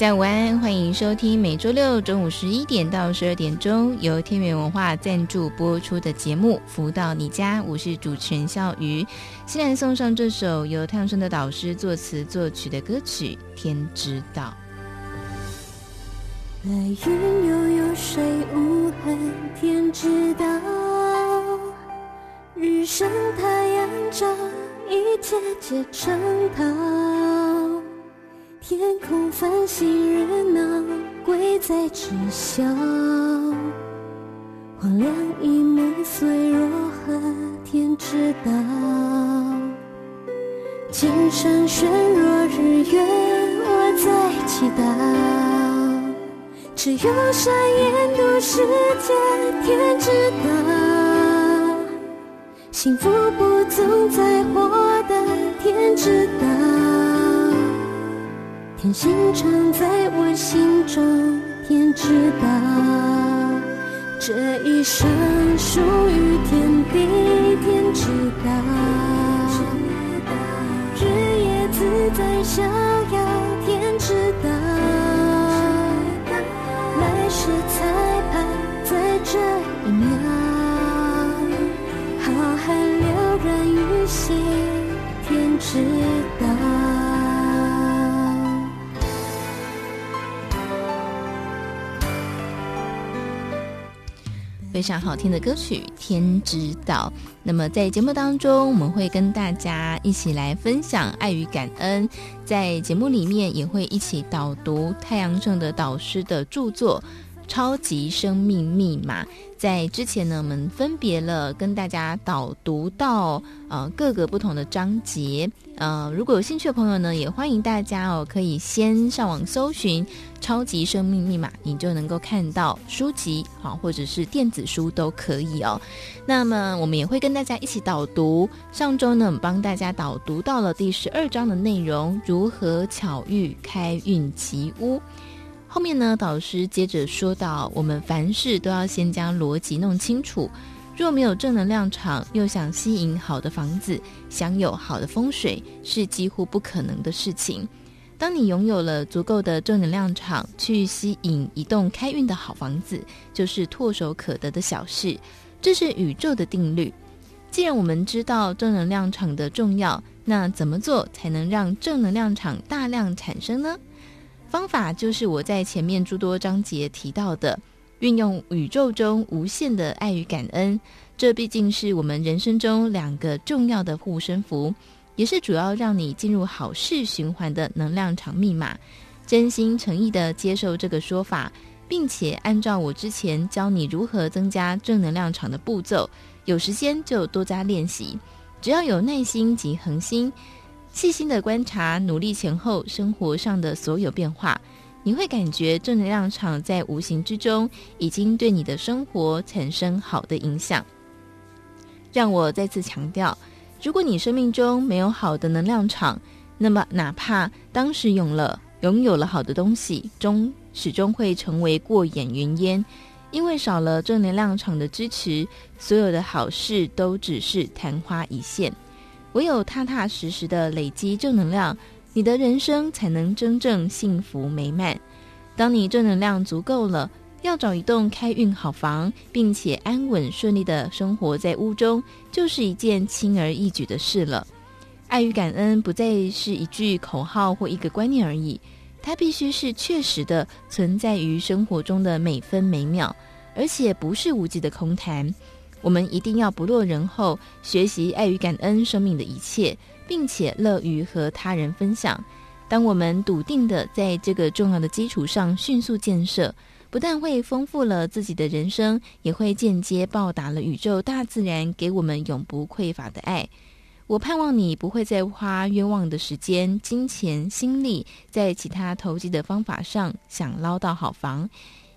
家午安，欢迎收听每周六中午十一点到十二点钟由天元文化赞助播出的节目《福到你家》，我是主持人笑瑜。先来送上这首由太阳盛德导师作词作曲的歌曲《天知道》。白云悠悠，水无痕，天知道。日升太阳照，一切皆成套。天空繁星热闹，贵在知晓。黄粱一梦碎若何？天知道。金山悬若日月，我在祈祷。只有善言度世间，天知道。幸福不总在获得，天知道。天心常在我心中，天知道，这一生属于天地，天知道，日夜自在逍遥，天知道，来世非常好听的歌曲《天之道》。那么在节目当中，我们会跟大家一起来分享爱与感恩。在节目里面，也会一起导读太阳正的导师的著作《超级生命密码》。在之前呢，我们分别了跟大家导读到呃各个不同的章节。呃，如果有兴趣的朋友呢，也欢迎大家哦，可以先上网搜寻《超级生命密码》，你就能够看到书籍啊，或者是电子书都可以哦。那么我们也会跟大家一起导读。上周呢，我们帮大家导读到了第十二章的内容：如何巧遇开运吉屋。后面呢，导师接着说到，我们凡事都要先将逻辑弄清楚。若没有正能量场，又想吸引好的房子，享有好的风水，是几乎不可能的事情。当你拥有了足够的正能量场，去吸引一栋开运的好房子，就是唾手可得的小事。这是宇宙的定律。既然我们知道正能量场的重要，那怎么做才能让正能量场大量产生呢？方法就是我在前面诸多章节提到的，运用宇宙中无限的爱与感恩。这毕竟是我们人生中两个重要的护身符，也是主要让你进入好事循环的能量场密码。真心诚意地接受这个说法，并且按照我之前教你如何增加正能量场的步骤，有时间就多加练习。只要有耐心及恒心。细心的观察，努力前后生活上的所有变化，你会感觉正能量场在无形之中已经对你的生活产生好的影响。让我再次强调，如果你生命中没有好的能量场，那么哪怕当时有了拥有了好的东西，终始终会成为过眼云烟，因为少了正能量场的支持，所有的好事都只是昙花一现。唯有踏踏实实的累积正能量，你的人生才能真正幸福美满。当你正能量足够了，要找一栋开运好房，并且安稳顺利的生活在屋中，就是一件轻而易举的事了。爱与感恩不再是一句口号或一个观念而已，它必须是确实的存在于生活中的每分每秒，而且不是无稽的空谈。我们一定要不落人后，学习爱与感恩生命的一切，并且乐于和他人分享。当我们笃定的在这个重要的基础上迅速建设，不但会丰富了自己的人生，也会间接报答了宇宙大自然给我们永不匮乏的爱。我盼望你不会再花冤枉的时间、金钱、心力在其他投机的方法上想捞到好房，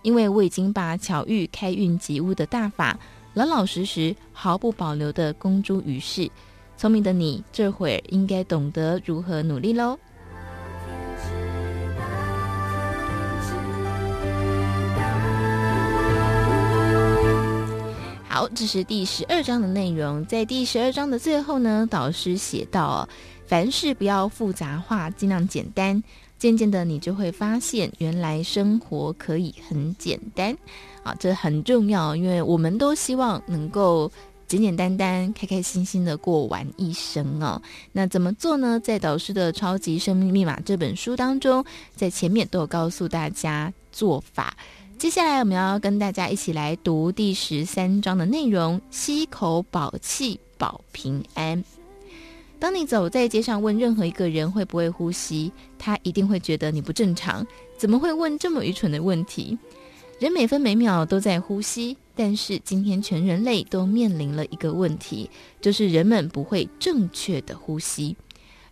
因为我已经把巧遇开运吉屋的大法老老实实、毫不保留的公诸于世。聪明的你，这会儿应该懂得如何努力喽。好，这是第十二章的内容。在第十二章的最后呢，导师写道，凡事不要复杂化，尽量简单。渐渐的，你就会发现，原来生活可以很简单。啊，这很重要，因为我们都希望能够简简单单、开开心心的过完一生哦。那怎么做呢？在导师的《超级生命密码》这本书当中，在前面都有告诉大家做法。接下来我们要跟大家一起来读第十三章的内容：吸口宝气，保平安。当你走在街上，问任何一个人会不会呼吸，他一定会觉得你不正常，怎么会问这么愚蠢的问题？人每分每秒都在呼吸，但是今天全人类都面临了一个问题，就是人们不会正确的呼吸，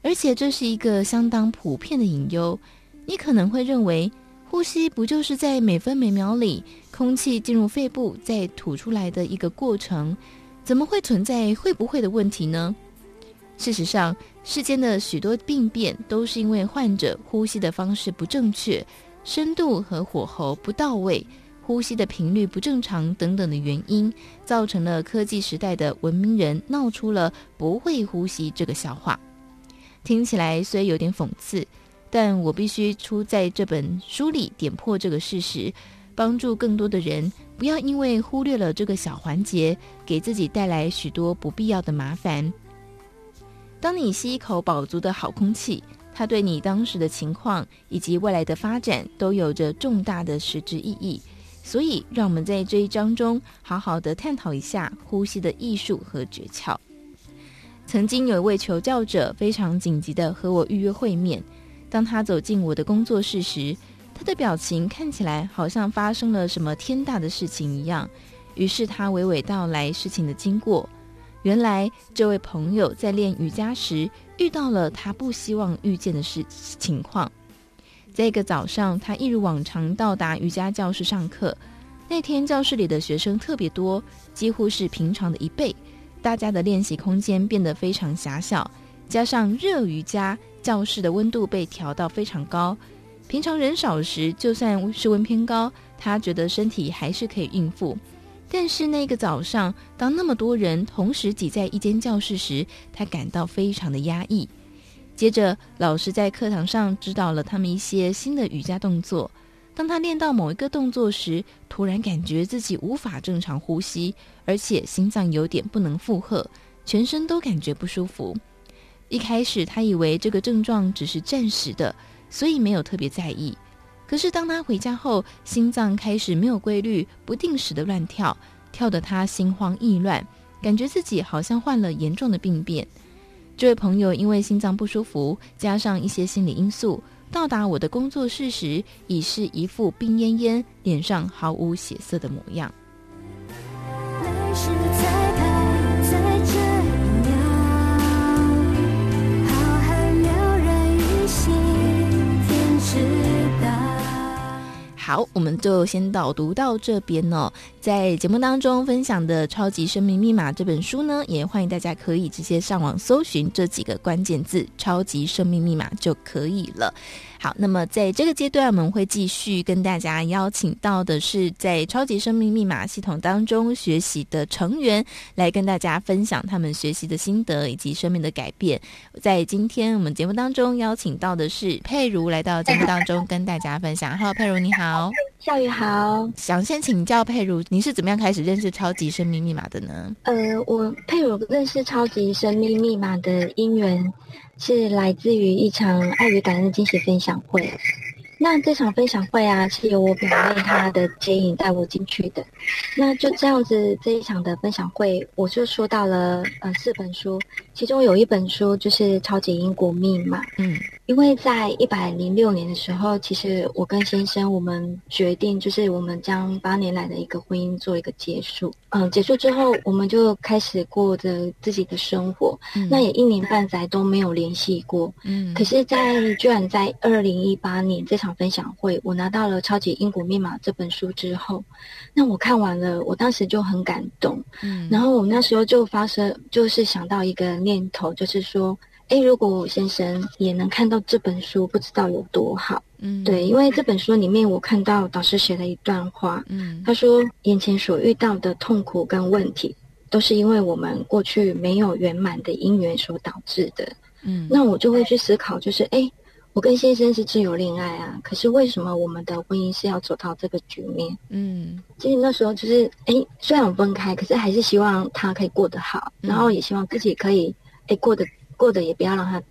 而且这是一个相当普遍的隐忧。你可能会认为，呼吸不就是在每分每秒里空气进入肺部再吐出来的一个过程？怎么会存在会不会的问题呢？事实上，世间的许多病变都是因为患者呼吸的方式不正确、深度和火候不到位、呼吸的频率不正常等等的原因，造成了科技时代的文明人闹出了不会呼吸这个笑话。听起来虽有点讽刺。但我必须出在这本书里点破这个事实，帮助更多的人不要因为忽略了这个小环节，给自己带来许多不必要的麻烦。当你吸一口饱足的好空气，它对你当时的情况以及未来的发展都有着重大的实质意义。所以，让我们在这一章中好好的探讨一下呼吸的艺术和诀窍。曾经有一位求教者非常紧急地和我预约会面。当他走进我的工作室时，他的表情看起来好像发生了什么天大的事情一样。于是他娓娓道来事情的经过。原来这位朋友在练瑜伽时遇到了他不希望遇见的事情况。在一个早上，他一如往常到达瑜伽教室上课。那天教室里的学生特别多，几乎是平常的一倍。大家的练习空间变得非常狭小，加上热瑜伽。教室的温度被调到非常高，平常人少时，就算室温偏高，他觉得身体还是可以应付。但是那个早上，当那么多人同时挤在一间教室时，他感到非常的压抑。接着，老师在课堂上指导了他们一些新的瑜伽动作。当他练到某一个动作时，突然感觉自己无法正常呼吸，而且心脏有点不能负荷，全身都感觉不舒服。一开始，他以为这个症状只是暂时的，所以没有特别在意。可是，当他回家后，心脏开始没有规律、不定时的乱跳，跳得他心慌意乱，感觉自己好像患了严重的病变。这位朋友因为心脏不舒服，加上一些心理因素，到达我的工作室时，已是一副病恹恹、脸上毫无血色的模样。好，我们就先导读到这边哦。在节目当中分享的《超级生命密码》这本书呢，也欢迎大家可以直接上网搜寻这几个关键字“超级生命密码”就可以了。好，那么在这个阶段，我们会继续跟大家邀请到的是在超级生命密码系统当中学习的成员，来跟大家分享他们学习的心得以及生命的改变。在今天我们节目当中邀请到的是佩如，来到节目当中跟大家分享。好佩如你好，笑宇好。想先请教佩如，你是怎么样开始认识超级生命密码的呢？呃，我佩如认识超级生命密码的因缘。是来自于一场爱与感恩的惊喜分享会。那这场分享会啊，是由我表妹她的接引带我进去的。那就这样子，这一场的分享会，我就说到了呃四本书，其中有一本书就是《超级因果密码》。嗯，因为在一百零六年的时候，其实我跟先生我们决定，就是我们将八年来的一个婚姻做一个结束。嗯，结束之后，我们就开始过着自己的生活。嗯，那也一年半载都没有联系过。嗯，可是在，在居然在二零一八年这场分享会，我拿到了《超级因果密码》这本书之后，那我看完了，我当时就很感动。嗯，然后我那时候就发生，就是想到一个念头，就是说。哎，如果我先生也能看到这本书，不知道有多好。嗯，对，因为这本书里面我看到导师写了一段话，嗯，他说眼前所遇到的痛苦跟问题，都是因为我们过去没有圆满的因缘所导致的。嗯，那我就会去思考，就是哎，我跟先生是自由恋爱啊，可是为什么我们的婚姻是要走到这个局面？嗯，其实那时候就是哎，虽然我分开，可是还是希望他可以过得好，然后也希望自己可以哎过得。过得也不要让他，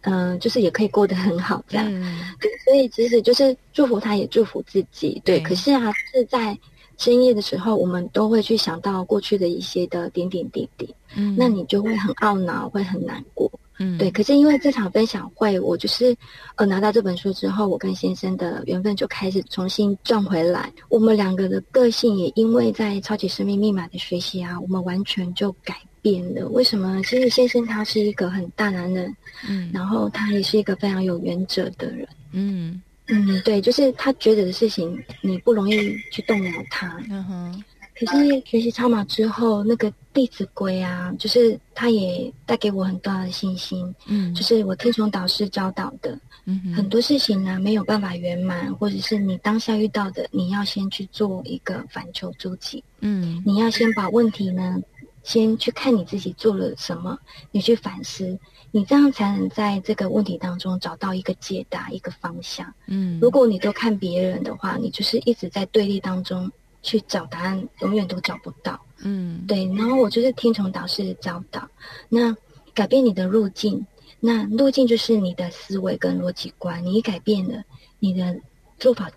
嗯、呃，就是也可以过得很好，这样。嗯、对，所以其实就是祝福他，也祝福自己。对，对可是啊，是在深夜的时候，我们都会去想到过去的一些的点点滴滴。嗯，那你就会很懊恼，会很难过。嗯，对。可是因为这场分享会，我就是呃拿到这本书之后，我跟先生的缘分就开始重新转回来。我们两个的个性也因为在超级生命密码的学习啊，我们完全就改。变了？为什么？其实先生他是一个很大男人，嗯，然后他也是一个非常有原则的人，嗯嗯，对，就是他觉得的事情，你不容易去动摇他。嗯哼。可是学习超马之后，那个《弟子规》啊，就是他也带给我很大的信心。嗯，就是我听从导师教导的，嗯哼，很多事情呢没有办法圆满，或者是你当下遇到的，你要先去做一个反求诸己。嗯，你要先把问题呢。先去看你自己做了什么，你去反思，你这样才能在这个问题当中找到一个解答，一个方向。嗯，如果你都看别人的话，你就是一直在对立当中去找答案，永远都找不到。嗯，对。然后我就是听从导师的教导，那改变你的路径，那路径就是你的思维跟逻辑观，你一改变了，你的做法。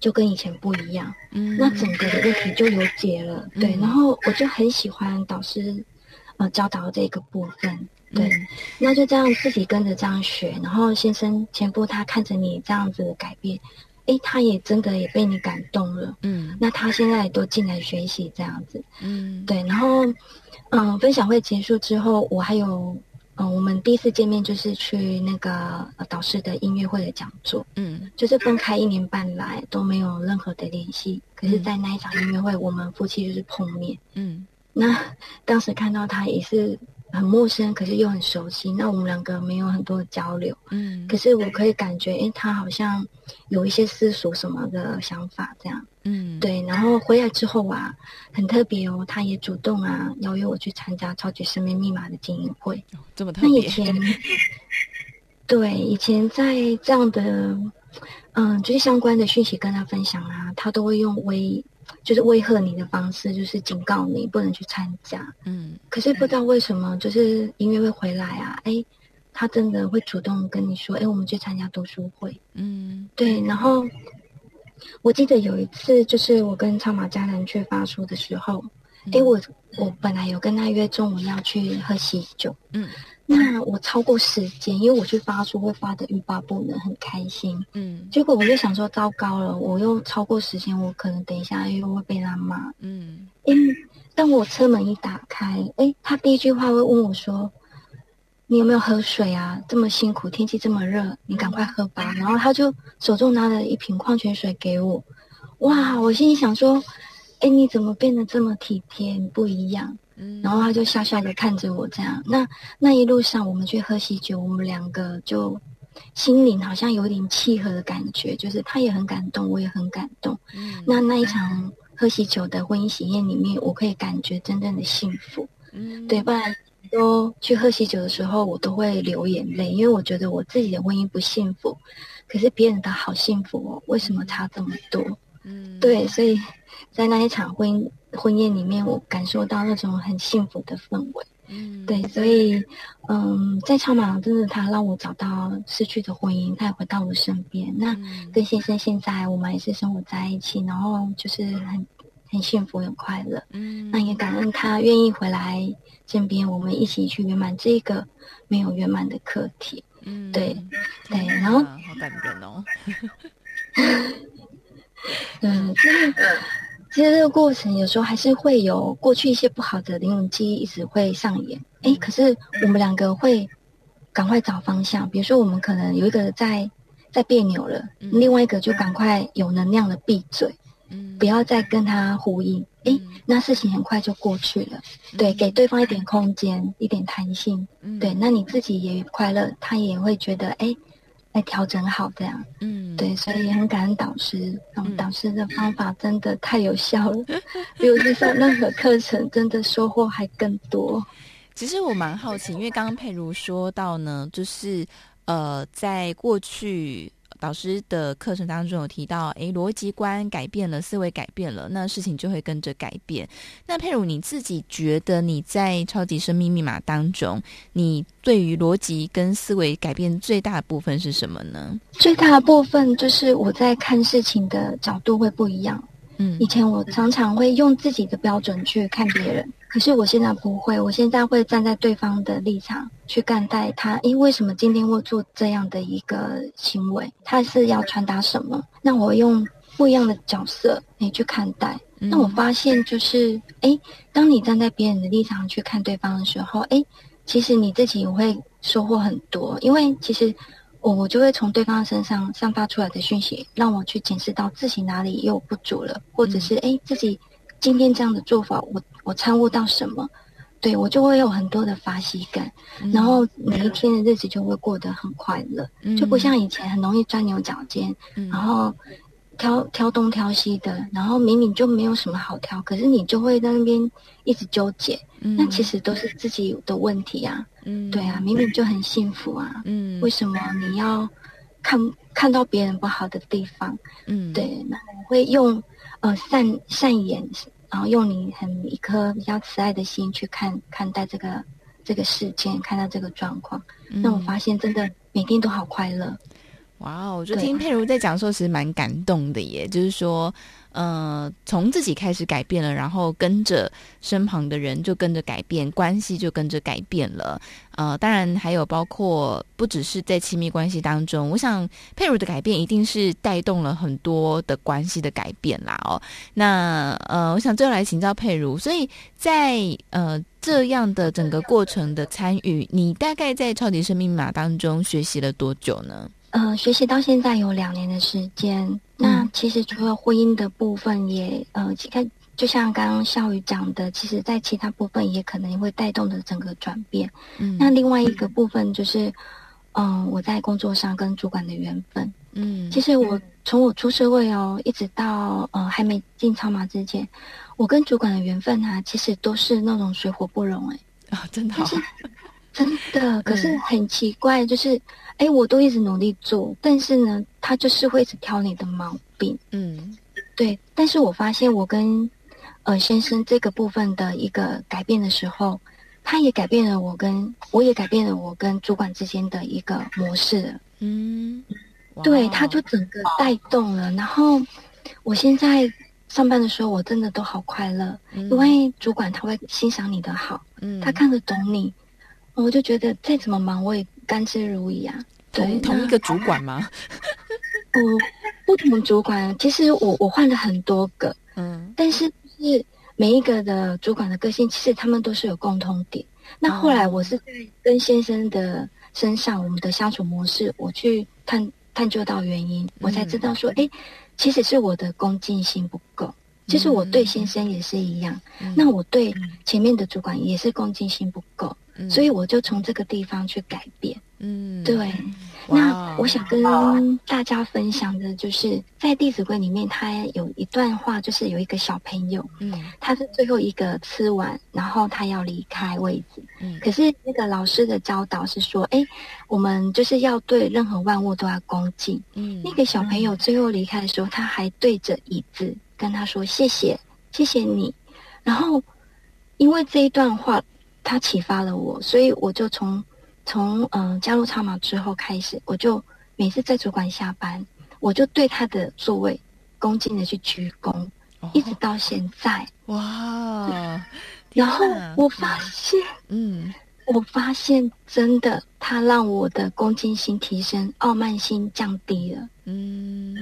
就跟以前不一样，嗯，那整个的问题就有解了，嗯、对。然后我就很喜欢导师，呃，教导这个部分，对。嗯、那就这样自己跟着这样学，然后先生前夫他看着你这样子的改变，诶，他也真的也被你感动了，嗯。那他现在都进来学习这样子，嗯，对。然后，嗯、呃，分享会结束之后，我还有。嗯，我们第一次见面就是去那个导师的音乐会的讲座，嗯，就是分开一年半来都没有任何的联系，可是，在那一场音乐会，我们夫妻就是碰面，嗯，那当时看到他也是。很陌生，可是又很熟悉。那我们两个没有很多的交流，嗯，可是我可以感觉，诶，他好像有一些世俗什么的想法，这样，嗯，对。然后回来之后啊，很特别哦，他也主动啊邀约我去参加超级生命密码的经营会，哦，这么特别。那以前，对，以前在这样的，嗯，就是相关的讯息跟他分享啊，他都会用威。就是威吓你的方式，就是警告你不能去参加。嗯，可是不知道为什么，就是音乐会回来啊，哎，他真的会主动跟你说，哎，我们去参加读书会。嗯，对。然后我记得有一次，就是我跟超马家人去发书的时候，哎，我我本来有跟他约中午要去喝喜酒。嗯。那我超过时间，因为我去发书会发的欲罢不能，很开心。嗯，结果我就想说，糟糕了，我又超过时间，我可能等一下又会被他骂。嗯，因为当我车门一打开，诶，他第一句话会问我说：“你有没有喝水啊？这么辛苦，天气这么热，你赶快喝吧。”然后他就手中拿了一瓶矿泉水给我。哇，我心里想说：“诶，你怎么变得这么体贴，不一样？”然后他就笑笑的看着我，这样。那那一路上，我们去喝喜酒，我们两个就心灵好像有点契合的感觉，就是他也很感动，我也很感动。嗯。那那一场喝喜酒的婚姻喜宴里面，我可以感觉真正的幸福。嗯。对，不然都去喝喜酒的时候，我都会流眼泪，因为我觉得我自己的婚姻不幸福，可是别人的好幸福哦，为什么差这么多？嗯。对，所以在那一场婚姻。婚宴里面，我感受到那种很幸福的氛围。嗯，对，所以，嗯，在超马真的，他让我找到失去的婚姻，他也回到我身边。那跟先生现在我们也是生活在一起，然后就是很很幸福、很快乐。嗯，那也感恩他愿意回来身边，我们一起去圆满这个没有圆满的课题。嗯，对对，然后好感人哦。嗯，其实其实这个过程有时候还是会有过去一些不好的灵魂记忆一直会上演。哎，可是我们两个会赶快找方向，比如说我们可能有一个在在别扭了，嗯、另外一个就赶快有能量的闭嘴，嗯，不要再跟他呼应。哎，那事情很快就过去了。嗯、对，给对方一点空间，一点弹性。嗯、对，那你自己也快乐，他也会觉得哎。诶来调整好这样，嗯，对，所以也很感恩导师，然后导师的方法真的太有效了，嗯、比我去上任何课程真的收获还更多。其实我蛮好奇，因为刚刚佩如说到呢，就是呃，在过去。导师的课程当中有提到，诶，逻辑观改变了，思维改变了，那事情就会跟着改变。那佩如你自己觉得你在超级生命密码当中，你对于逻辑跟思维改变最大的部分是什么呢？最大的部分就是我在看事情的角度会不一样。嗯，以前我常常会用自己的标准去看别人。可是我现在不会，我现在会站在对方的立场去看待他。诶，为什么今天会做这样的一个行为？他是要传达什么？那我用不一样的角色你去看待。那我发现就是，诶，当你站在别人的立场去看对方的时候，诶，其实你自己也会收获很多。因为其实我我就会从对方身上散发出来的讯息，让我去检视到自己哪里又不足了，或者是诶自己。今天这样的做法，我我参悟到什么？对，我就会有很多的法喜感，嗯、然后每一天的日子就会过得很快乐，嗯、就不像以前很容易钻牛角尖，嗯、然后挑挑东挑西的，然后明明就没有什么好挑，可是你就会在那边一直纠结，嗯、那其实都是自己的问题啊。嗯，对啊，明明就很幸福啊，嗯，为什么你要看看到别人不好的地方？嗯，对，那我会用。呃，善善言，然后用你很一颗比较慈爱的心去看看待这个这个事件，看到这个状况，那、嗯、我发现真的每天都好快乐。哇哦，我就听佩如在讲的时候，其实蛮感动的耶，就是说。呃，从自己开始改变了，然后跟着身旁的人就跟着改变，关系就跟着改变了。呃，当然还有包括不只是在亲密关系当中，我想佩如的改变一定是带动了很多的关系的改变啦。哦，那呃，我想最后来请教佩如，所以在呃这样的整个过程的参与，你大概在超级生命密码当中学习了多久呢？呃，学习到现在有两年的时间。那其实除了婚姻的部分也，也呃，其实就像刚刚笑宇讲的，其实在其他部分也可能会带动着整个转变。嗯，那另外一个部分就是，嗯、呃，我在工作上跟主管的缘分。嗯，其实我从我出社会哦，一直到呃还没进超马之前，我跟主管的缘分啊，其实都是那种水火不容哎、欸。啊、哦，真的好。真的，可是很奇怪，就是，哎、嗯，我都一直努力做，但是呢，他就是会一直挑你的毛病。嗯，对。但是我发现，我跟呃先生这个部分的一个改变的时候，他也改变了我跟，我也改变了我跟主管之间的一个模式。嗯，对，他就整个带动了。然后我现在上班的时候，我真的都好快乐，嗯、因为主管他会欣赏你的好，嗯，他看得懂你。我就觉得再怎么忙，我也甘之如饴啊。同对同一个主管吗？不，不同主管。其实我我换了很多个，嗯，但是是每一个的主管的个性，其实他们都是有共通点。那后来我是在跟先生的身上，我们的相处模式，我去探探究到原因，我才知道说，哎、嗯，其实是我的恭敬心不够。其实我对先生也是一样，嗯、那我对前面的主管也是恭敬心不够。所以我就从这个地方去改变。嗯，对。那我想跟大家分享的就是，在《弟子规》里面，他有一段话，就是有一个小朋友，嗯，他是最后一个吃完，然后他要离开位置。嗯，可是那个老师的教导是说，哎，我们就是要对任何万物都要恭敬。嗯，那个小朋友最后离开的时候，他还对着椅子跟他说：“谢谢，谢谢你。”然后因为这一段话。他启发了我，所以我就从从嗯、呃、加入超马之后开始，我就每次在主管下班，我就对他的座位恭敬的去鞠躬，哦、一直到现在。哇！然后我发现，嗯，我发现真的他让我的恭敬心提升，傲慢心降低了。嗯，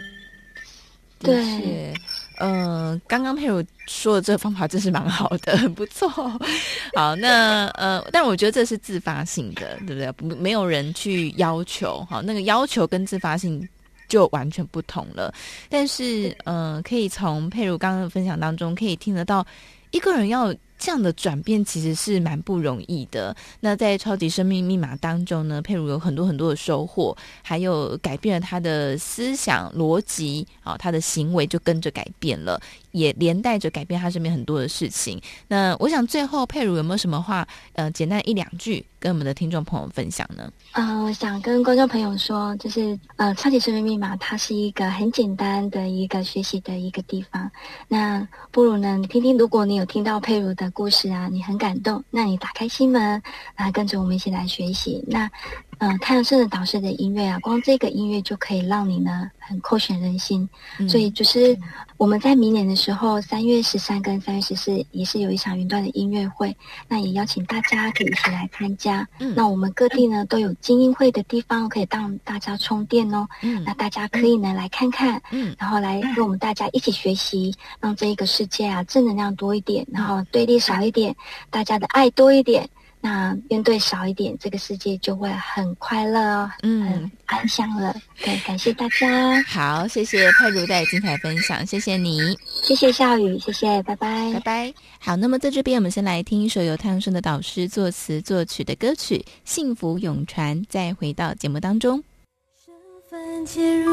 对。嗯，刚刚佩如说的这个方法真是蛮好的，很 不错。好，那呃，但我觉得这是自发性的，对不对？不，没有人去要求，哈，那个要求跟自发性就完全不同了。但是，嗯，可以从佩如刚刚的分享当中可以听得到，一个人要。这样的转变其实是蛮不容易的。那在超级生命密码当中呢，佩如有很多很多的收获，还有改变了他的思想逻辑啊，他的行为就跟着改变了，也连带着改变他身边很多的事情。那我想最后佩如有没有什么话，呃，简单一两句跟我们的听众朋友分享呢？呃，我想跟观众朋友说，就是呃，超级生命密码它是一个很简单的一个学习的一个地方。那不如呢，你听听，如果你有听到佩如的。故事啊，你很感动，那你打开心门，来跟着我们一起来学习。那，嗯、呃，太阳盛德导师的音乐啊，光这个音乐就可以让你呢很扣选人心。嗯、所以就是我们在明年的时候，三月十三跟三月十四也是有一场云端的音乐会，那也邀请大家可以一起来参加。嗯、那我们各地呢都有精英会的地方，可以让大家充电哦。嗯、那大家可以呢来看看，嗯，然后来跟我们大家一起学习，让这一个世界啊正能量多一点，然后对立。少一点，大家的爱多一点，那面对少一点，这个世界就会很快乐哦，嗯，很安详了。对，感谢大家。好，谢谢佩如的精彩分享，谢谢你，谢谢笑雨，谢谢，拜拜，拜拜。好，那么在这边，我们先来听一首由太阳盛德导师作词作曲的歌曲《幸福永传》，再回到节目当中。如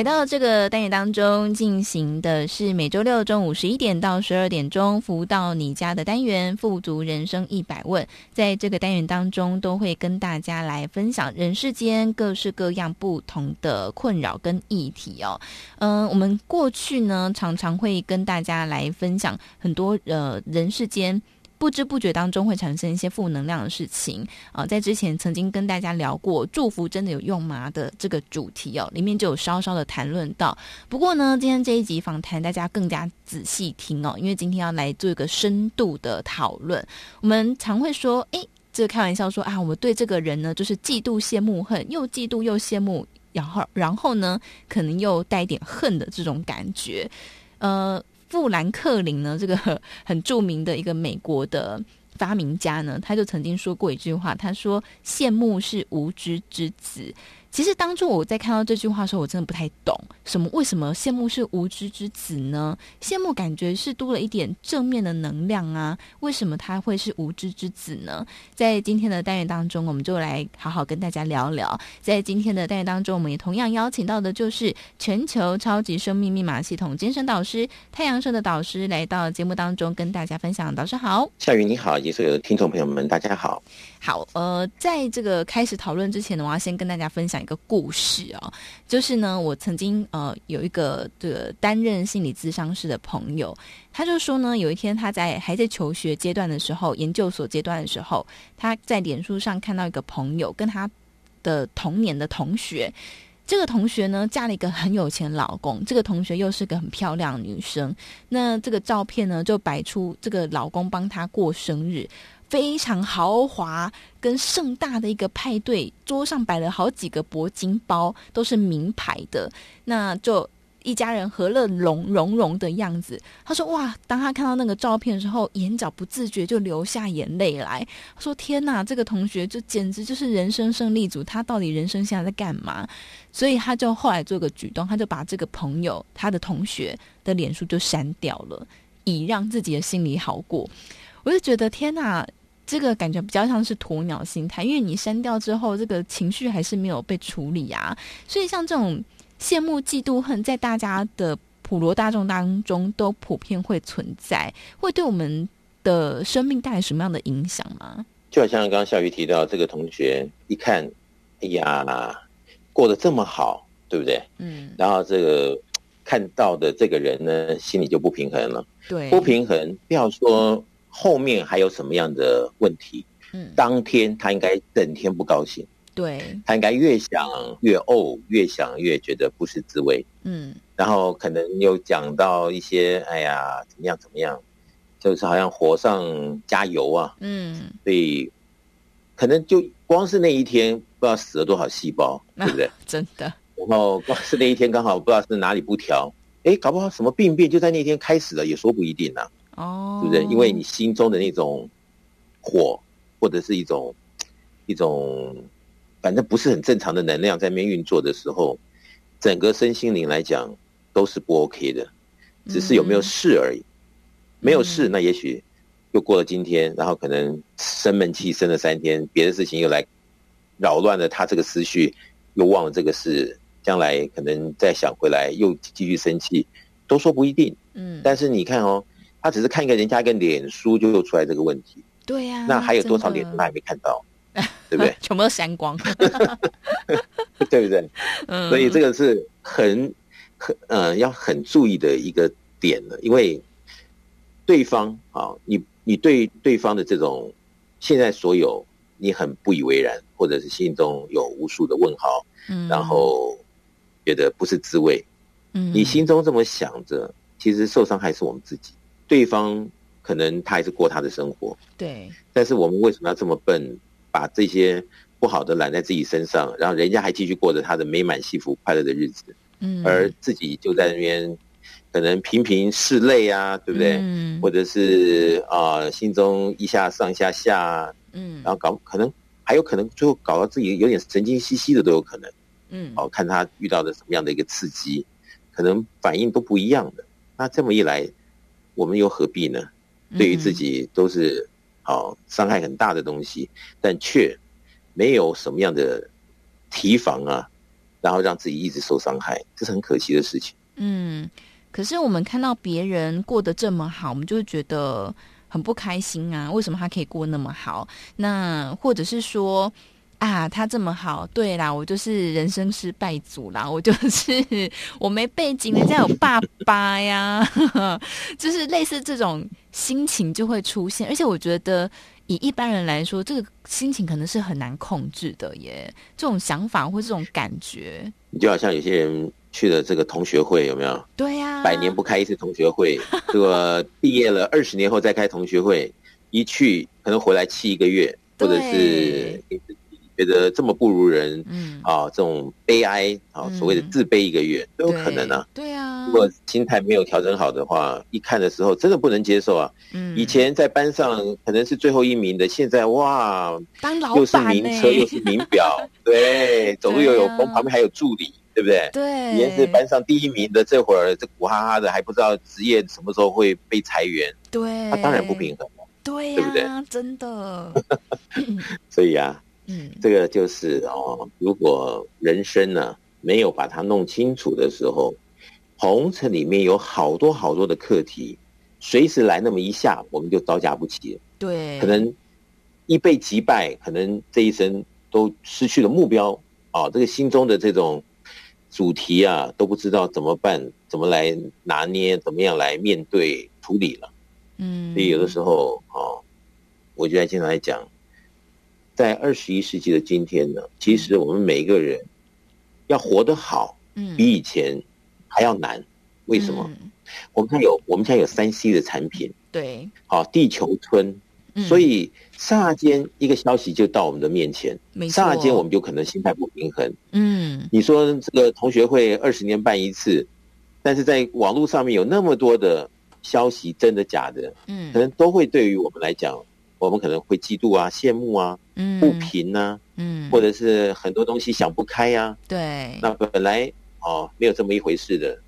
来到这个单元当中进行的是每周六中午十一点到十二点钟福到你家的单元“富足人生一百问”。在这个单元当中，都会跟大家来分享人世间各式各样不同的困扰跟议题哦。嗯、我们过去呢常常会跟大家来分享很多呃人世间。不知不觉当中会产生一些负能量的事情啊、呃，在之前曾经跟大家聊过“祝福真的有用吗”的这个主题哦，里面就有稍稍的谈论到。不过呢，今天这一集访谈大家更加仔细听哦，因为今天要来做一个深度的讨论。我们常会说，诶，这个开玩笑说啊，我们对这个人呢，就是嫉妒、羡慕、恨，又嫉妒又羡慕，然后然后呢，可能又带一点恨的这种感觉，呃。富兰克林呢，这个 很著名的一个美国的发明家呢，他就曾经说过一句话，他说：“羡慕是无知之子。”其实当初我在看到这句话的时候，我真的不太懂，什么为什么羡慕是无知之子呢？羡慕感觉是多了一点正面的能量啊，为什么他会是无知之子呢？在今天的单元当中，我们就来好好跟大家聊聊。在今天的单元当中，我们也同样邀请到的就是全球超级生命密码系统精神导师太阳社的导师来到节目当中跟大家分享。导师好，夏雨你好，也所有的听众朋友们大家好。好，呃，在这个开始讨论之前呢，我要先跟大家分享一个故事哦，就是呢，我曾经呃有一个这个担任心理咨商师的朋友，他就说呢，有一天他在还在求学阶段的时候，研究所阶段的时候，他在脸书上看到一个朋友跟他的同年的同学，这个同学呢嫁了一个很有钱老公，这个同学又是个很漂亮的女生，那这个照片呢就摆出这个老公帮她过生日。非常豪华跟盛大的一个派对，桌上摆了好几个铂金包，都是名牌的。那就一家人和乐融融融的样子。他说：“哇，当他看到那个照片的时候，眼角不自觉就流下眼泪来。他说：天哪，这个同学就简直就是人生胜利组，他到底人生现在在干嘛？所以他就后来做个举动，他就把这个朋友他的同学的脸书就删掉了，以让自己的心里好过。我就觉得天哪。”这个感觉比较像是鸵鸟心态，因为你删掉之后，这个情绪还是没有被处理啊。所以像这种羡慕、嫉妒、恨，在大家的普罗大众当中都普遍会存在，会对我们的生命带来什么样的影响吗？就好像刚刚笑瑜提到，这个同学一看，哎呀，过得这么好，对不对？嗯。然后这个看到的这个人呢，心里就不平衡了。对，不平衡，不要说。后面还有什么样的问题？嗯，当天他应该整天不高兴，对，他应该越想越怄，越想越觉得不是滋味，嗯，然后可能又讲到一些，哎呀，怎么样怎么样，就是好像火上加油啊，嗯，所以可能就光是那一天不知道死了多少细胞，对不对？真的。然后光是那一天刚好不知道是哪里不调，哎，搞不好什么病变就在那天开始了，也说不一定呢。哦，对不对？因为你心中的那种火，或者是一种一种，反正不是很正常的能量在那边运作的时候，整个身心灵来讲都是不 OK 的，只是有没有事而已。嗯、没有事，那也许又过了今天，然后可能生闷气生了三天，别的事情又来扰乱了他这个思绪，又忘了这个事，将来可能再想回来又继续生气，都说不一定。嗯，但是你看哦。他只是看一个人家一个脸书就又出来这个问题，对呀、啊，那还有多少脸书他还没看到，对不对？全部都删光，对不对？嗯，所以这个是很很呃要很注意的一个点了，因为对方啊，你你对对方的这种现在所有你很不以为然，或者是心中有无数的问号，嗯，然后觉得不是滋味，嗯，你心中这么想着，其实受伤害是我们自己。对方可能他还是过他的生活，对。但是我们为什么要这么笨，把这些不好的揽在自己身上，然后人家还继续过着他的美满、幸福、快乐的日子，嗯，而自己就在那边可能频频拭泪啊，对不对？嗯，或者是啊、呃，心中一下上下下，嗯，然后搞可能还有可能最后搞到自己有点神经兮兮的都有可能，嗯，哦，看他遇到的什么样的一个刺激，可能反应都不一样的。那这么一来。我们又何必呢？对于自己都是好伤害很大的东西，但却没有什么样的提防啊，然后让自己一直受伤害，这是很可惜的事情。嗯，可是我们看到别人过得这么好，我们就会觉得很不开心啊。为什么他可以过那么好？那或者是说，啊，他这么好，对啦，我就是人生失败组啦，我就是我没背景，人家有爸爸呀，就是类似这种心情就会出现，而且我觉得以一般人来说，这个心情可能是很难控制的耶，这种想法或这种感觉，你就好像有些人去了这个同学会，有没有？对呀、啊，百年不开一次同学会，这个毕业了二十年后再开同学会，一去可能回来气一个月，或者是。觉得这么不如人，嗯啊，这种悲哀啊，所谓的自卑一个月、嗯、都有可能啊。对啊，如果心态没有调整好的话，一看的时候真的不能接受啊。嗯，以前在班上可能是最后一名的，现在哇，当老板又是名车又是名表，对，走路又有风，旁边还有助理，对不对？对，以前是班上第一名的，这会儿这苦哈哈的，还不知道职业什么时候会被裁员，对，他当然不平衡，对、啊，对不对？真的，所以啊。嗯，这个就是哦，如果人生呢没有把它弄清楚的时候，红尘里面有好多好多的课题，随时来那么一下，我们就招架不起。对，可能一被击败，可能这一生都失去了目标啊、哦，这个心中的这种主题啊，都不知道怎么办，怎么来拿捏，怎么样来面对处理了。嗯，所以有的时候哦，我就在经常来讲。在二十一世纪的今天呢，其实我们每一个人要活得好，嗯，比以前还要难。为什么？我们看有，我们现在有三 C 的产品，对，好，地球村，所以刹那间一个消息就到我们的面前，刹那间我们就可能心态不平衡。嗯，你说这个同学会二十年办一次，但是在网络上面有那么多的消息，真的假的，嗯，可能都会对于我们来讲，我们可能会嫉妒啊、羡慕啊、嗯、不平啊，嗯，或者是很多东西想不开呀、啊，对，那本来哦没有这么一回事的，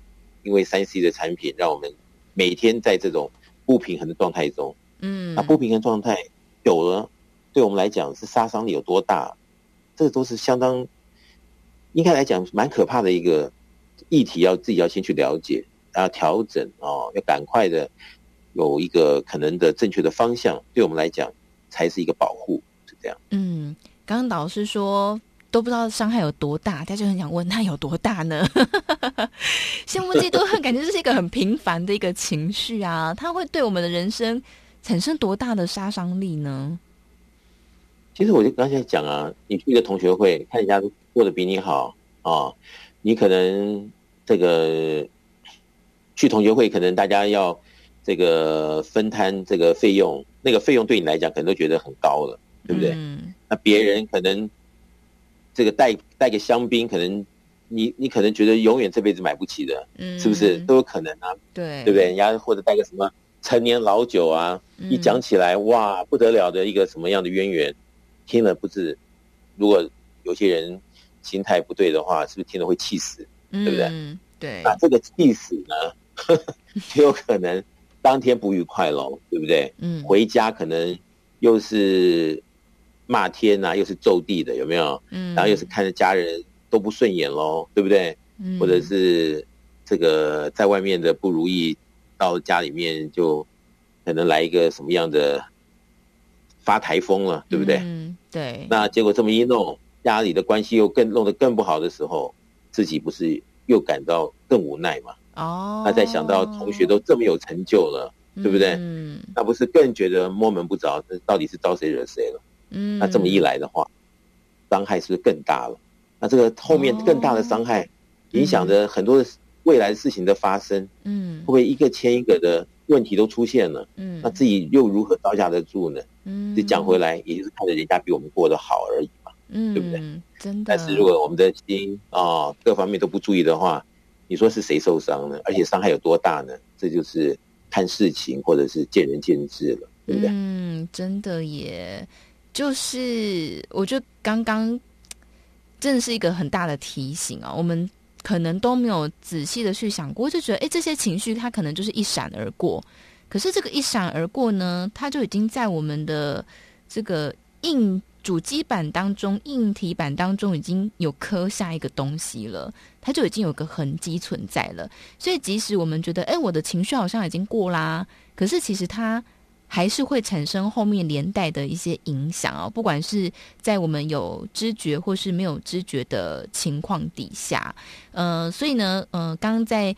因为三 C 的产品让我们每天在这种不平衡的状态中，嗯，那不平衡状态久了，对我们来讲是杀伤力有多大？这个都是相当应该来讲蛮可怕的一个。议题要自己要先去了解，然后调整哦，要赶快的有一个可能的正确的方向，对我们来讲才是一个保护，是这样。嗯，刚刚导师说都不知道伤害有多大，他就很想问，那有多大呢？羡慕嫉妒恨，感觉这是一个很平凡的一个情绪啊，它会对我们的人生产生多大的杀伤力呢？其实我就刚才讲啊，你去一个同学会，看人家过得比你好啊。哦你可能这个去同学会，可能大家要这个分摊这个费用，那个费用对你来讲可能都觉得很高了，对不对？嗯。那别人可能这个带带个香槟，可能你你可能觉得永远这辈子买不起的，嗯，是不是都有可能啊？对，对不对？人家或者带个什么陈年老酒啊，一讲起来哇不得了的一个什么样的渊源，听了不是？如果有些人。心态不对的话，是不是听了会气死？对不对？嗯，对。那这个气死呢，呵呵就有可能当天不愉快喽，对不对？嗯。回家可能又是骂天啊，又是咒地的，有没有？嗯。然后又是看着家人都不顺眼喽，对不对？嗯。或者是这个在外面的不如意，到家里面就可能来一个什么样的发台风了，对不对？嗯，对。那结果这么一弄。家里的关系又更弄得更不好的时候，自己不是又感到更无奈吗？哦，那再想到同学都这么有成就了，对不对？嗯，那不是更觉得摸门不着，这到底是招谁惹谁了？嗯，那这么一来的话，伤害是不是更大了？那这个后面更大的伤害，影响着很多的未来事情的发生。嗯，会不会一个牵一个的问题都出现了？嗯，那自己又如何招架得住呢？嗯，你讲回来，也就是看着人家比我们过得好而已嘛。嗯，对不对？真的。但是如果我们的心啊、哦、各方面都不注意的话，你说是谁受伤呢？而且伤害有多大呢？这就是看事情或者是见仁见智了，对不对？嗯，真的耶。就是我觉得刚刚真的是一个很大的提醒啊。我们可能都没有仔细的去想过，就觉得哎，这些情绪它可能就是一闪而过。可是这个一闪而过呢，它就已经在我们的这个硬。主机板当中，硬体板当中已经有刻下一个东西了，它就已经有个痕迹存在了。所以，即使我们觉得，哎，我的情绪好像已经过啦，可是其实它还是会产生后面连带的一些影响哦。不管是在我们有知觉或是没有知觉的情况底下，呃，所以呢，呃，刚刚在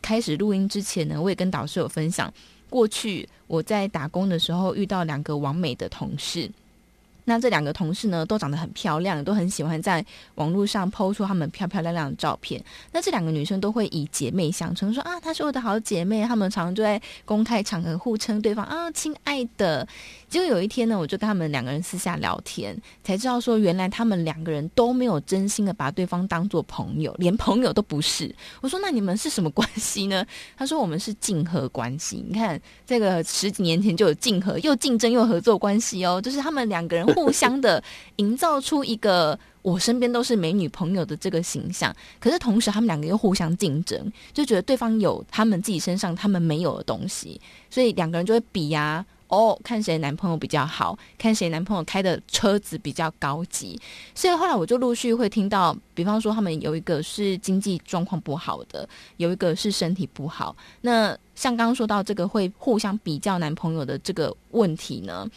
开始录音之前呢，我也跟导师有分享，过去我在打工的时候遇到两个完美的同事。那这两个同事呢，都长得很漂亮，都很喜欢在网络上 PO 出他们漂漂亮亮的照片。那这两个女生都会以姐妹相称，说啊，她是我的好姐妹。她们常常就在公开场合互称对方啊，亲爱的。结果有一天呢，我就跟他们两个人私下聊天，才知道说，原来他们两个人都没有真心的把对方当做朋友，连朋友都不是。我说，那你们是什么关系呢？他说，我们是竞合关系。你看，这个十几年前就有竞合，又竞争又合作关系哦，就是他们两个人。互相的营造出一个我身边都是美女朋友的这个形象，可是同时他们两个又互相竞争，就觉得对方有他们自己身上他们没有的东西，所以两个人就会比呀，哦，看谁男朋友比较好，看谁男朋友开的车子比较高级。所以后来我就陆续会听到，比方说他们有一个是经济状况不好的，有一个是身体不好。那像刚刚说到这个会互相比较男朋友的这个问题呢？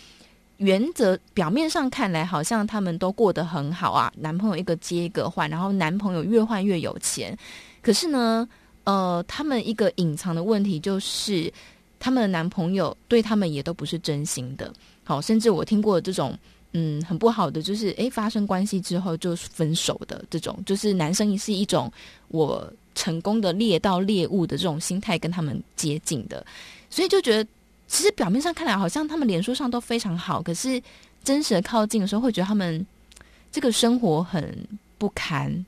原则表面上看来好像他们都过得很好啊，男朋友一个接一个换，然后男朋友越换越有钱。可是呢，呃，他们一个隐藏的问题就是，他们的男朋友对他们也都不是真心的。好，甚至我听过这种，嗯，很不好的，就是诶，发生关系之后就分手的这种，就是男生是一种我成功的猎到猎物的这种心态跟他们接近的，所以就觉得。其实表面上看来好像他们脸书上都非常好，可是真实的靠近的时候，会觉得他们这个生活很不堪。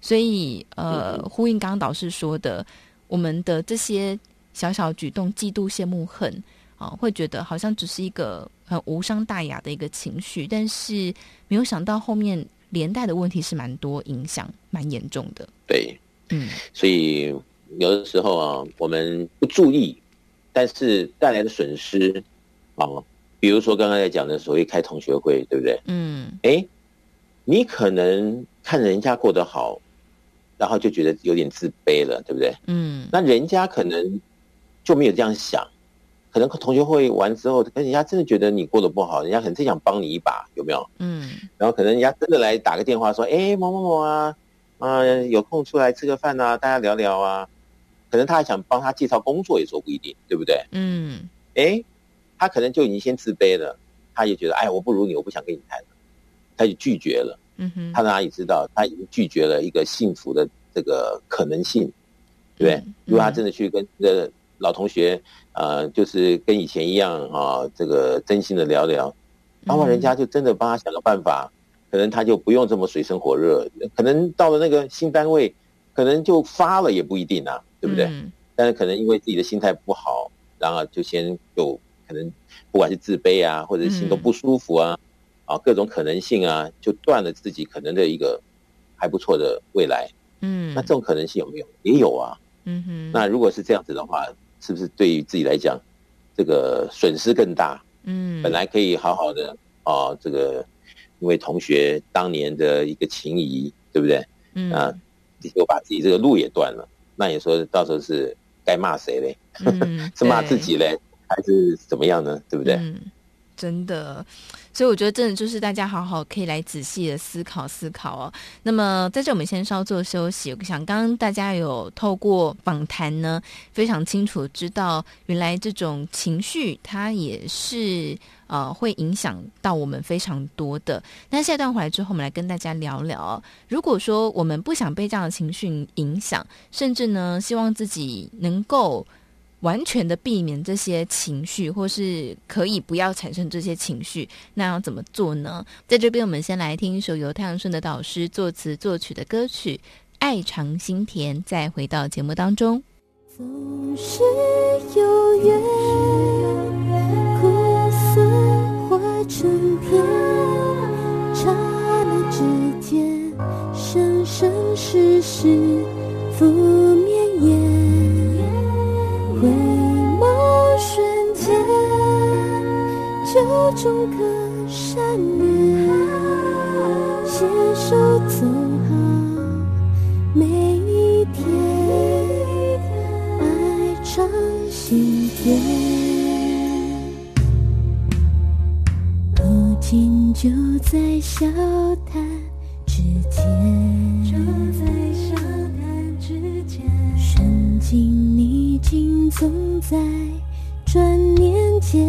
所以，呃，呼应刚刚导师说的，我们的这些小小举动，嫉妒、羡慕、恨啊，会觉得好像只是一个很无伤大雅的一个情绪，但是没有想到后面连带的问题是蛮多，影响蛮严重的。对，嗯，所以有的时候啊，我们不注意，但是带来的损失啊，比如说刚刚在讲的所谓开同学会，对不对？嗯，哎，你可能看人家过得好。然后就觉得有点自卑了，对不对？嗯，那人家可能就没有这样想，可能同学会完之后，人家真的觉得你过得不好，人家可能真想帮你一把，有没有？嗯，然后可能人家真的来打个电话说：“哎，某某某啊，啊，有空出来吃个饭啊，大家聊聊啊。”可能他还想帮他介绍工作，也说不一定，对不对？嗯，哎，他可能就已经先自卑了，他也觉得：“哎，我不如你，我不想跟你谈了。”他就拒绝了。嗯哼，他哪里知道，他已经拒绝了一个幸福的这个可能性，对不对？嗯、如果他真的去跟这个老同学，呃，就是跟以前一样啊，这个真心的聊聊，然后人家就真的帮他想个办法，可能他就不用这么水深火热，可能到了那个新单位，可能就发了也不一定啊，对不对？嗯、但是可能因为自己的心态不好，然后就先就可能不管是自卑啊，或者心都不舒服啊。嗯啊，各种可能性啊，就断了自己可能的一个还不错的未来。嗯，那这种可能性有没有？也有啊。嗯哼。那如果是这样子的话，是不是对于自己来讲，这个损失更大？嗯，本来可以好好的啊，这个因为同学当年的一个情谊，对不对？嗯啊，又把自己这个路也断了。那你说到时候是该骂谁嘞？嗯、是骂自己嘞，还是怎么样呢？对不对？嗯，真的。所以我觉得，真的就是大家好好可以来仔细的思考思考哦。那么在这，我们先稍作休息。我想，刚刚大家有透过访谈呢，非常清楚知道，原来这种情绪它也是呃会影响到我们非常多的。那下一段回来之后，我们来跟大家聊聊，如果说我们不想被这样的情绪影响，甚至呢，希望自己能够。完全的避免这些情绪，或是可以不要产生这些情绪，那要怎么做呢？在这边，我们先来听一首由太阳顺德导师作词作曲的歌曲《爱尝心甜》，再回到节目当中。总是有缘，成甜，刹那之间，生生世世不绵延。回眸瞬间，就种个善缘，携手走好每一天，爱尝心甜。如今就在笑谈之间，就在笑谈之间，深经。已经总在转念间，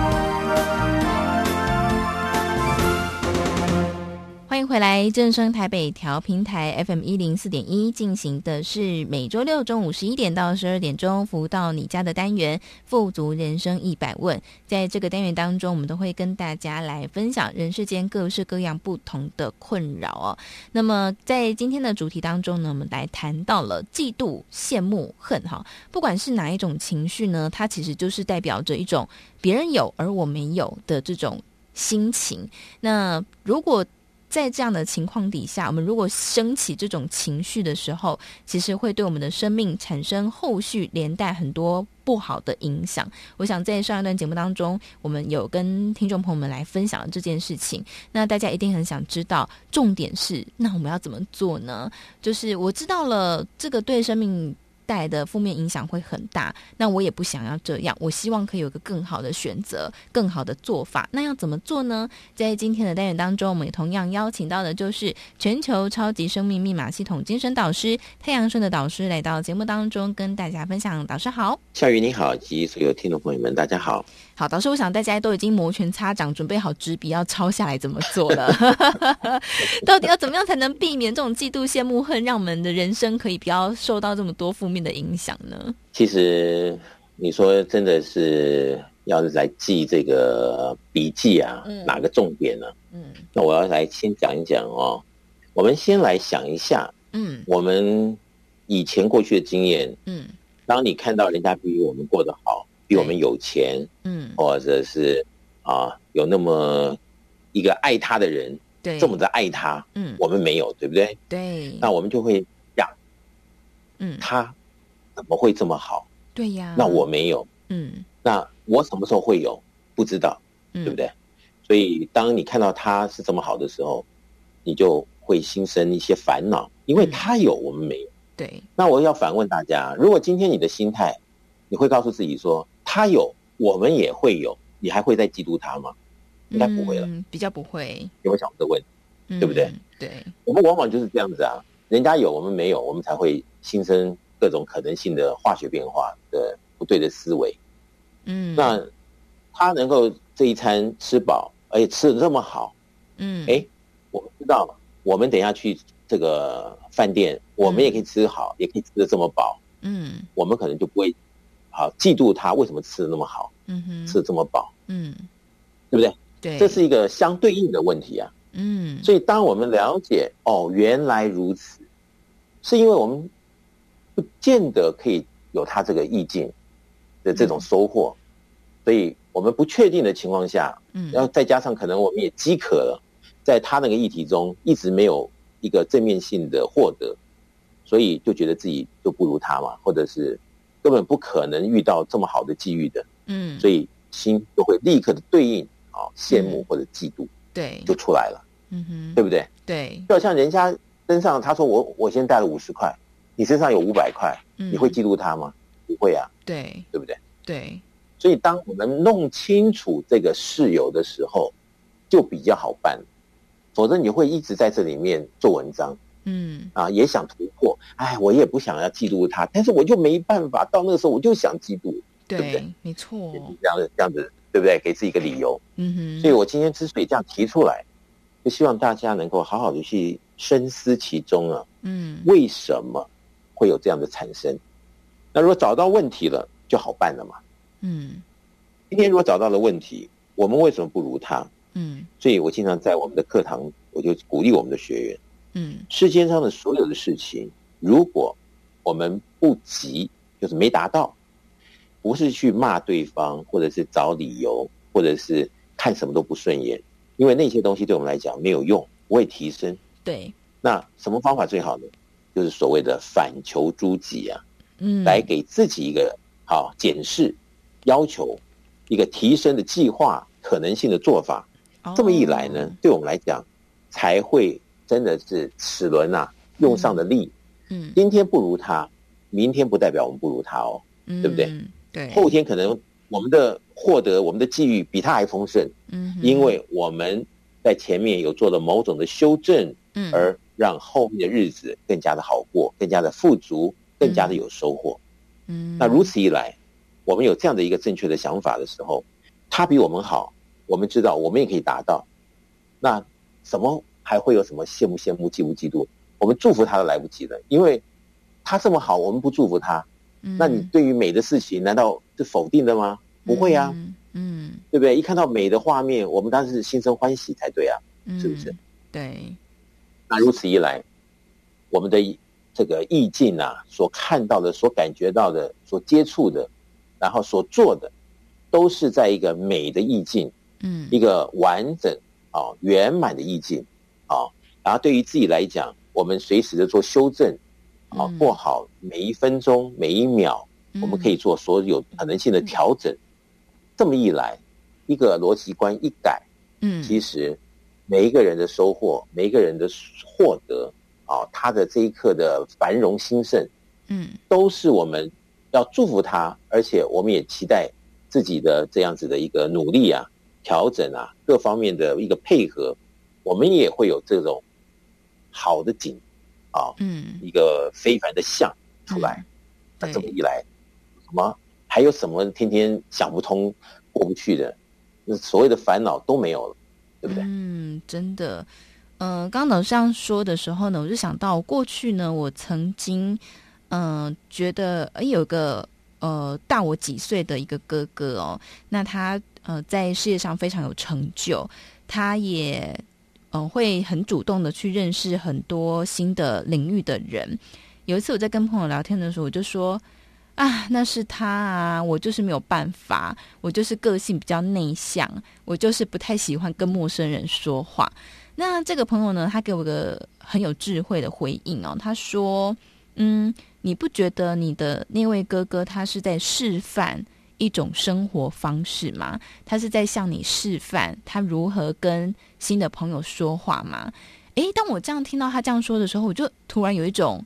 迎回来，正声台北调频台 FM 一零四点一进行的是每周六中午十一点到十二点钟服务到你家的单元《富足人生一百问》。在这个单元当中，我们都会跟大家来分享人世间各式各样不同的困扰哦。那么在今天的主题当中呢，我们来谈到了嫉妒、羡慕、恨哈，不管是哪一种情绪呢，它其实就是代表着一种别人有而我没有的这种心情。那如果在这样的情况底下，我们如果升起这种情绪的时候，其实会对我们的生命产生后续连带很多不好的影响。我想在上一段节目当中，我们有跟听众朋友们来分享这件事情。那大家一定很想知道，重点是那我们要怎么做呢？就是我知道了这个对生命。带来的负面影响会很大，那我也不想要这样。我希望可以有一个更好的选择，更好的做法。那要怎么做呢？在今天的单元当中，我们也同样邀请到的就是全球超级生命密码系统精神导师太阳顺的导师来到节目当中，跟大家分享。导师好，夏雨你好，及所有听众朋友们，大家好。好，导师，我想大家都已经摩拳擦掌，准备好纸笔要抄下来怎么做了。到底要怎么样才能避免这种嫉妒、羡慕、恨，让我们的人生可以不要受到这么多负面的影响呢？其实你说真的是要是来记这个笔记啊，嗯、哪个重点呢？嗯，那我要来先讲一讲哦。我们先来想一下，嗯，我们以前过去的经验，嗯，当你看到人家比我们过得好。比我们有钱，嗯，或者是啊，有那么一个爱他的人，对，这么的爱他，嗯，我们没有，对不对？对，那我们就会想，嗯，他怎么会这么好？对呀，那我没有，嗯，那我什么时候会有？不知道，对不对？所以当你看到他是这么好的时候，你就会心生一些烦恼，因为他有，我们没有。对，那我要反问大家：如果今天你的心态，你会告诉自己说，他有，我们也会有，你还会再嫉妒他吗？应该不会了，嗯、比较不会。有没有想过这个问题？嗯、对不对？对，我们往往就是这样子啊，人家有，我们没有，我们才会心生各种可能性的化学变化的不对的思维。嗯，那他能够这一餐吃饱，而且吃的这么好，嗯，哎，我们知道，我们等一下去这个饭店，我们也可以吃好，嗯、也可以吃的这么饱，嗯，我们可能就不会。好，嫉妒他为什么吃的那么好？嗯哼，吃的这么饱，嗯，对不对？对，这是一个相对应的问题啊。嗯，所以当我们了解哦，原来如此，是因为我们不见得可以有他这个意境的这种收获，嗯、所以我们不确定的情况下，嗯，然后再加上可能我们也饥渴了，在他那个议题中一直没有一个正面性的获得，所以就觉得自己就不如他嘛，或者是。根本不可能遇到这么好的机遇的，嗯，所以心就会立刻的对应啊，羡慕或者嫉妒，对，就出来了，嗯哼，对不对？对，就好像人家身上，他说我我先带了五十块，你身上有五百块，你会嫉妒他吗？不会啊，对，对不对？对，所以当我们弄清楚这个事由的时候，就比较好办，否则你会一直在这里面做文章。嗯啊，也想突破，哎，我也不想要嫉妒他，但是我就没办法，到那个时候我就想嫉妒，对，对不对？没错，这样子，这样子，对不对？给自己一个理由。嗯哼。所以我今天之所以这样提出来，就希望大家能够好好的去深思其中啊。嗯。为什么会有这样的产生？那如果找到问题了，就好办了嘛。嗯。今天如果找到了问题，我们为什么不如他？嗯。所以我经常在我们的课堂，我就鼓励我们的学员。嗯，世间上的所有的事情，如果我们不急，就是没达到，不是去骂对方，或者是找理由，或者是看什么都不顺眼，因为那些东西对我们来讲没有用，不会提升。对，那什么方法最好呢？就是所谓的反求诸己啊，嗯，来给自己一个好检视，要求一个提升的计划，可能性的做法。哦，这么一来呢，对我们来讲才会。真的是齿轮呐，用上的力，嗯，今天不如他，明天不代表我们不如他哦，嗯，对不对？对，后天可能我们的获得，我们的际遇比他还丰盛，嗯，因为我们在前面有做了某种的修正，嗯，而让后面的日子更加的好过，更加的富足，更加的有收获，嗯，那如此一来，我们有这样的一个正确的想法的时候，他比我们好，我们知道我们也可以达到，那什么？还会有什么羡慕羡慕、嫉妒嫉妒？我们祝福他都来不及了，因为他这么好，我们不祝福他，嗯、那你对于美的事情，难道是否定的吗？不会啊，嗯，嗯对不对？一看到美的画面，我们当然是心生欢喜才对啊，是不是？嗯、对。那如此一来，我们的这个意境啊，所看到的、所感觉到的、所接触的，然后所做的，都是在一个美的意境，嗯，一个完整啊、圆满的意境啊。然后对于自己来讲，我们随时的做修正啊，过好每一分钟、每一秒，我们可以做所有可能性的调整。这么一来，一个逻辑观一改，嗯，其实。每一个人的收获，每一个人的获得，啊，他的这一刻的繁荣兴盛，嗯，都是我们要祝福他，而且我们也期待自己的这样子的一个努力啊、调整啊，各方面的一个配合，我们也会有这种好的景，啊，嗯，一个非凡的相出来。那这么一来，什么还有什么天天想不通、过不去的？那所谓的烦恼都没有了。嗯，真的，嗯、刚老师这样说的时候呢，我就想到过去呢，我曾经，嗯、觉得诶有个呃大我几岁的一个哥哥哦，那他呃在事业上非常有成就，他也嗯、呃、会很主动的去认识很多新的领域的人。有一次我在跟朋友聊天的时候，我就说。啊，那是他啊！我就是没有办法，我就是个性比较内向，我就是不太喜欢跟陌生人说话。那这个朋友呢，他给我个很有智慧的回应哦。他说：“嗯，你不觉得你的那位哥哥他是在示范一种生活方式吗？他是在向你示范他如何跟新的朋友说话吗？”诶，当我这样听到他这样说的时候，我就突然有一种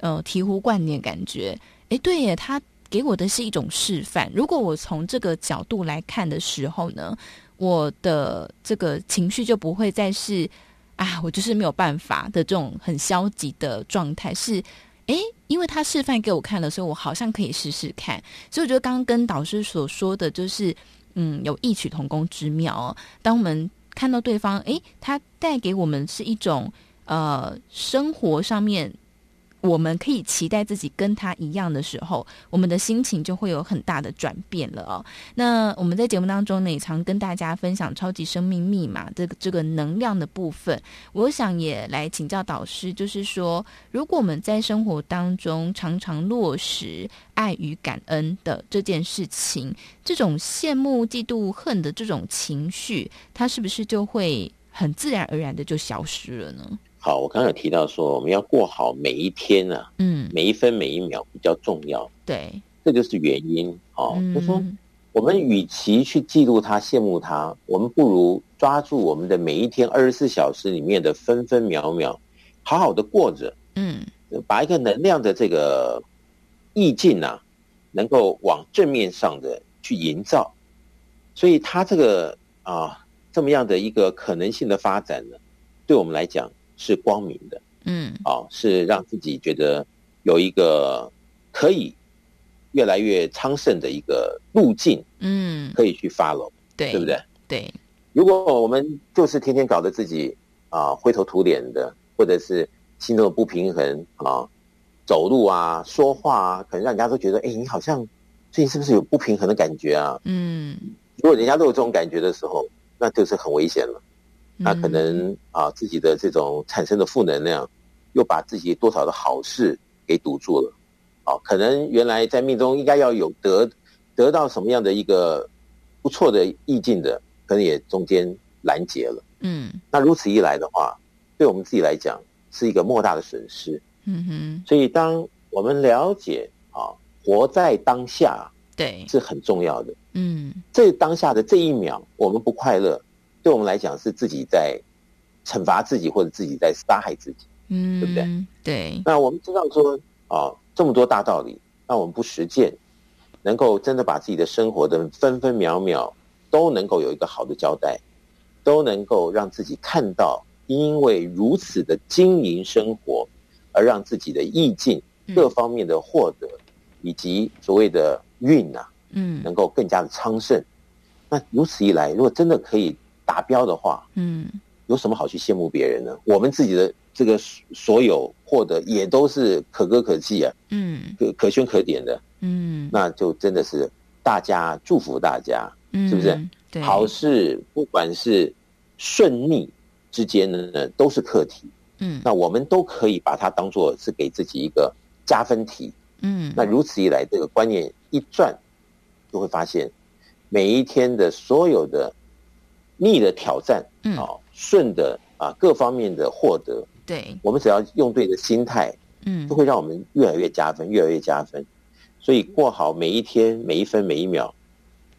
呃醍醐灌顶的感觉。诶，对耶，他给我的是一种示范。如果我从这个角度来看的时候呢，我的这个情绪就不会再是啊，我就是没有办法的这种很消极的状态。是，诶，因为他示范给我看了，所以，我好像可以试试看。所以我觉得刚刚跟导师所说的就是，嗯，有异曲同工之妙哦。当我们看到对方，诶，他带给我们是一种呃生活上面。我们可以期待自己跟他一样的时候，我们的心情就会有很大的转变了哦。那我们在节目当中呢，也常跟大家分享超级生命密码这个这个能量的部分。我想也来请教导师，就是说，如果我们在生活当中常常落实爱与感恩的这件事情，这种羡慕、嫉妒、恨的这种情绪，它是不是就会很自然而然的就消失了呢？好，我刚刚有提到说，我们要过好每一天啊，嗯，每一分每一秒比较重要，对，这就是原因哦。嗯、就是说，我们与其去嫉妒他、羡慕他，我们不如抓住我们的每一天二十四小时里面的分分秒秒，好好的过着，嗯，把一个能量的这个意境啊，能够往正面上的去营造，所以他这个啊这么样的一个可能性的发展呢，对我们来讲。是光明的，嗯，啊，是让自己觉得有一个可以越来越昌盛的一个路径，嗯，可以去 follow，对，对不对？对。如果我们就是天天搞得自己啊灰头土脸的，或者是心中的不平衡啊，走路啊、说话啊，可能让人家都觉得，哎，你好像最近是不是有不平衡的感觉啊？嗯，如果人家都有这种感觉的时候，那就是很危险了。他可能啊，自己的这种产生的负能量，又把自己多少的好事给堵住了，啊，可能原来在命中应该要有得得到什么样的一个不错的意境的，可能也中间拦截了。嗯，那如此一来的话，对我们自己来讲是一个莫大的损失。嗯哼，所以当我们了解啊，活在当下，对，是很重要的。嗯，这当下的这一秒，我们不快乐。对我们来讲，是自己在惩罚自己，或者自己在杀害自己，嗯，对不对？对。那我们知道说，啊，这么多大道理，那我们不实践，能够真的把自己的生活的分分秒秒都能够有一个好的交代，都能够让自己看到，因为如此的经营生活，而让自己的意境各方面的获得，嗯、以及所谓的运啊，嗯，能够更加的昌盛。那如此一来，如果真的可以。达标的话，嗯，有什么好去羡慕别人呢？我们自己的这个所有获得也都是可歌可泣啊，嗯，可可圈可点的，嗯，那就真的是大家祝福大家，嗯，是不是？对，好事不管是顺逆之间呢，都是课题，嗯，那我们都可以把它当做是给自己一个加分题，嗯，那如此一来，这个观念一转，就会发现每一天的所有的。逆的挑战，嗯，哦，顺的啊，各方面的获得，对，我们只要用对的心态，嗯，就会让我们越来越加分，越来越加分。所以过好每一天、每一分、每一秒，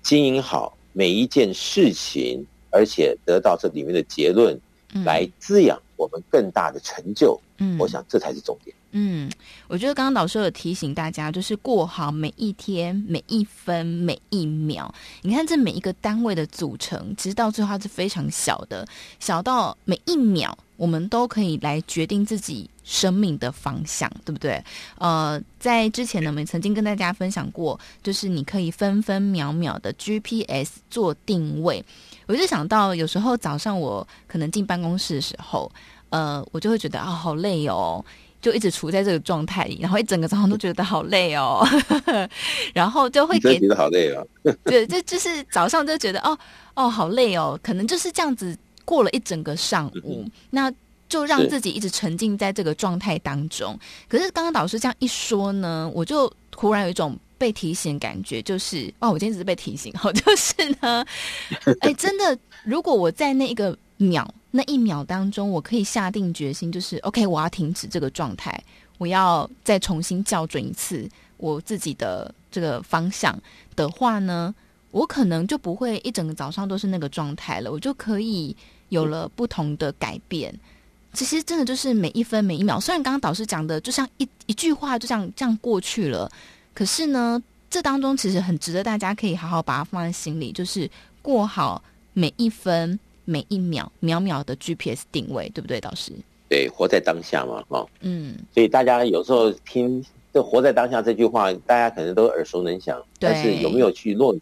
经营好每一件事情，而且得到这里面的结论，来滋养我们更大的成就。嗯，我想这才是重点。嗯，我觉得刚刚老师有提醒大家，就是过好每一天、每一分、每一秒。你看这每一个单位的组成，其实到最后它是非常小的，小到每一秒我们都可以来决定自己生命的方向，对不对？呃，在之前呢，我们曾经跟大家分享过，就是你可以分分秒秒的 GPS 做定位。我就想到，有时候早上我可能进办公室的时候，呃，我就会觉得啊、好累哦。就一直处在这个状态里，然后一整个早上都觉得好累哦，然后就会给觉得好累哦。对，就就是早上就觉得哦哦好累哦，可能就是这样子过了一整个上午，嗯、那就让自己一直沉浸在这个状态当中。可是刚刚导师这样一说呢，我就突然有一种被提醒感觉，就是哦，我今天只是被提醒，好，就是呢，哎，真的，如果我在那一个秒。那一秒当中，我可以下定决心，就是 OK，我要停止这个状态，我要再重新校准一次我自己的这个方向的话呢，我可能就不会一整个早上都是那个状态了，我就可以有了不同的改变。其实真的就是每一分每一秒，虽然刚刚导师讲的就像一一句话就这样这样过去了，可是呢，这当中其实很值得大家可以好好把它放在心里，就是过好每一分。每一秒秒秒的 GPS 定位，对不对，导师？对，活在当下嘛，哈，嗯，所以大家有时候听这“活在当下”这句话，大家可能都耳熟能详，但是有没有去落实？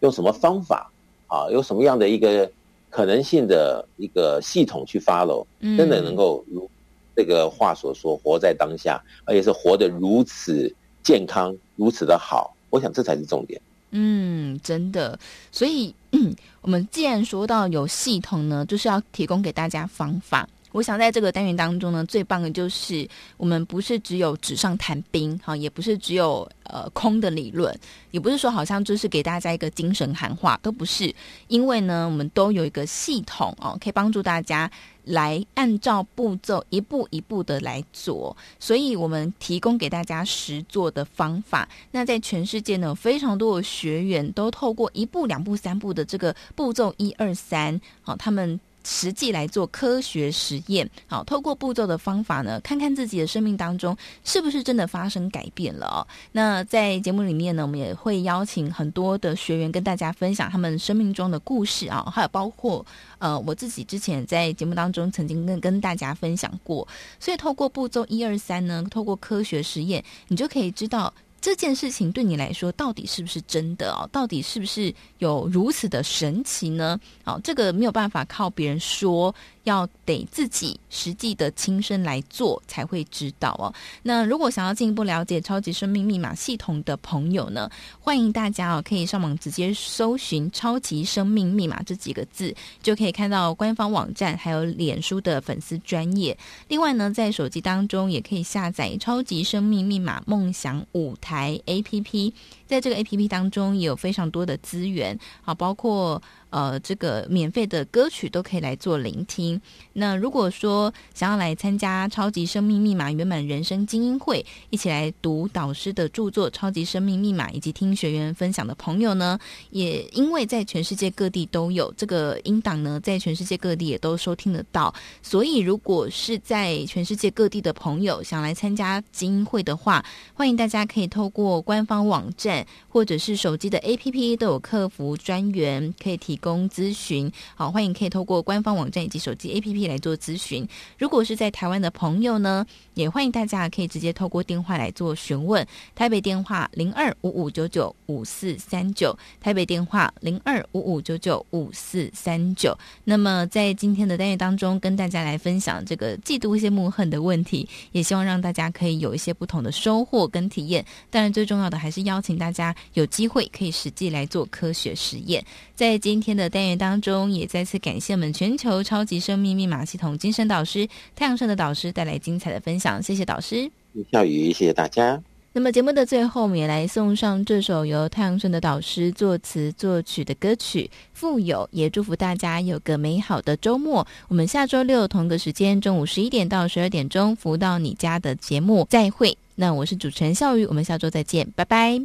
用什么方法啊？有什么样的一个可能性的一个系统去 follow，真的能够如这个话所说，活在当下，而且是活得如此健康，如此的好，我想这才是重点。嗯，真的，所以，我们既然说到有系统呢，就是要提供给大家方法。我想在这个单元当中呢，最棒的就是我们不是只有纸上谈兵，哈，也不是只有呃空的理论，也不是说好像就是给大家一个精神喊话，都不是。因为呢，我们都有一个系统哦，可以帮助大家来按照步骤一步一步的来做。所以我们提供给大家实做的方法。那在全世界呢，非常多的学员都透过一步、两步、三步的这个步骤一二三，好，他们。实际来做科学实验，好，透过步骤的方法呢，看看自己的生命当中是不是真的发生改变了哦。那在节目里面呢，我们也会邀请很多的学员跟大家分享他们生命中的故事啊，还有包括呃我自己之前在节目当中曾经跟跟大家分享过。所以透过步骤一二三呢，透过科学实验，你就可以知道。这件事情对你来说到底是不是真的哦？到底是不是有如此的神奇呢？哦，这个没有办法靠别人说。要得自己实际的亲身来做才会知道哦。那如果想要进一步了解超级生命密码系统的朋友呢，欢迎大家哦，可以上网直接搜寻“超级生命密码”这几个字，就可以看到官方网站，还有脸书的粉丝专业。另外呢，在手机当中也可以下载“超级生命密码梦想舞台台 ”APP，在这个 APP 当中也有非常多的资源，好，包括。呃，这个免费的歌曲都可以来做聆听。那如果说想要来参加超级生命密码圆满人生精英会，一起来读导师的著作《超级生命密码》，以及听学员分享的朋友呢，也因为在全世界各地都有这个音档呢，在全世界各地也都收听得到。所以，如果是在全世界各地的朋友想来参加精英会的话，欢迎大家可以透过官方网站或者是手机的 APP 都有客服专员可以提。供咨询。好，欢迎可以透过官方网站以及手机 APP 来做咨询。如果是在台湾的朋友呢，也欢迎大家可以直接透过电话来做询问。台北电话零二五五九九五四三九，台北电话零二五五九九五四三九。那么在今天的单元当中，跟大家来分享这个嫉妒、羡慕、恨的问题，也希望让大家可以有一些不同的收获跟体验。当然，最重要的还是邀请大家有机会可以实际来做科学实验。在今天的单元当中，也再次感谢我们全球超级生命密码系统精神导师太阳盛的导师带来精彩的分享，谢谢导师。笑宇，谢谢大家。那么节目的最后，我们也来送上这首由太阳盛的导师作词作曲的歌曲《富有》，也祝福大家有个美好的周末。我们下周六同个时间，中午十一点到十二点钟，福到你家的节目再会。那我是主持人笑宇，我们下周再见，拜拜。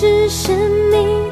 只是你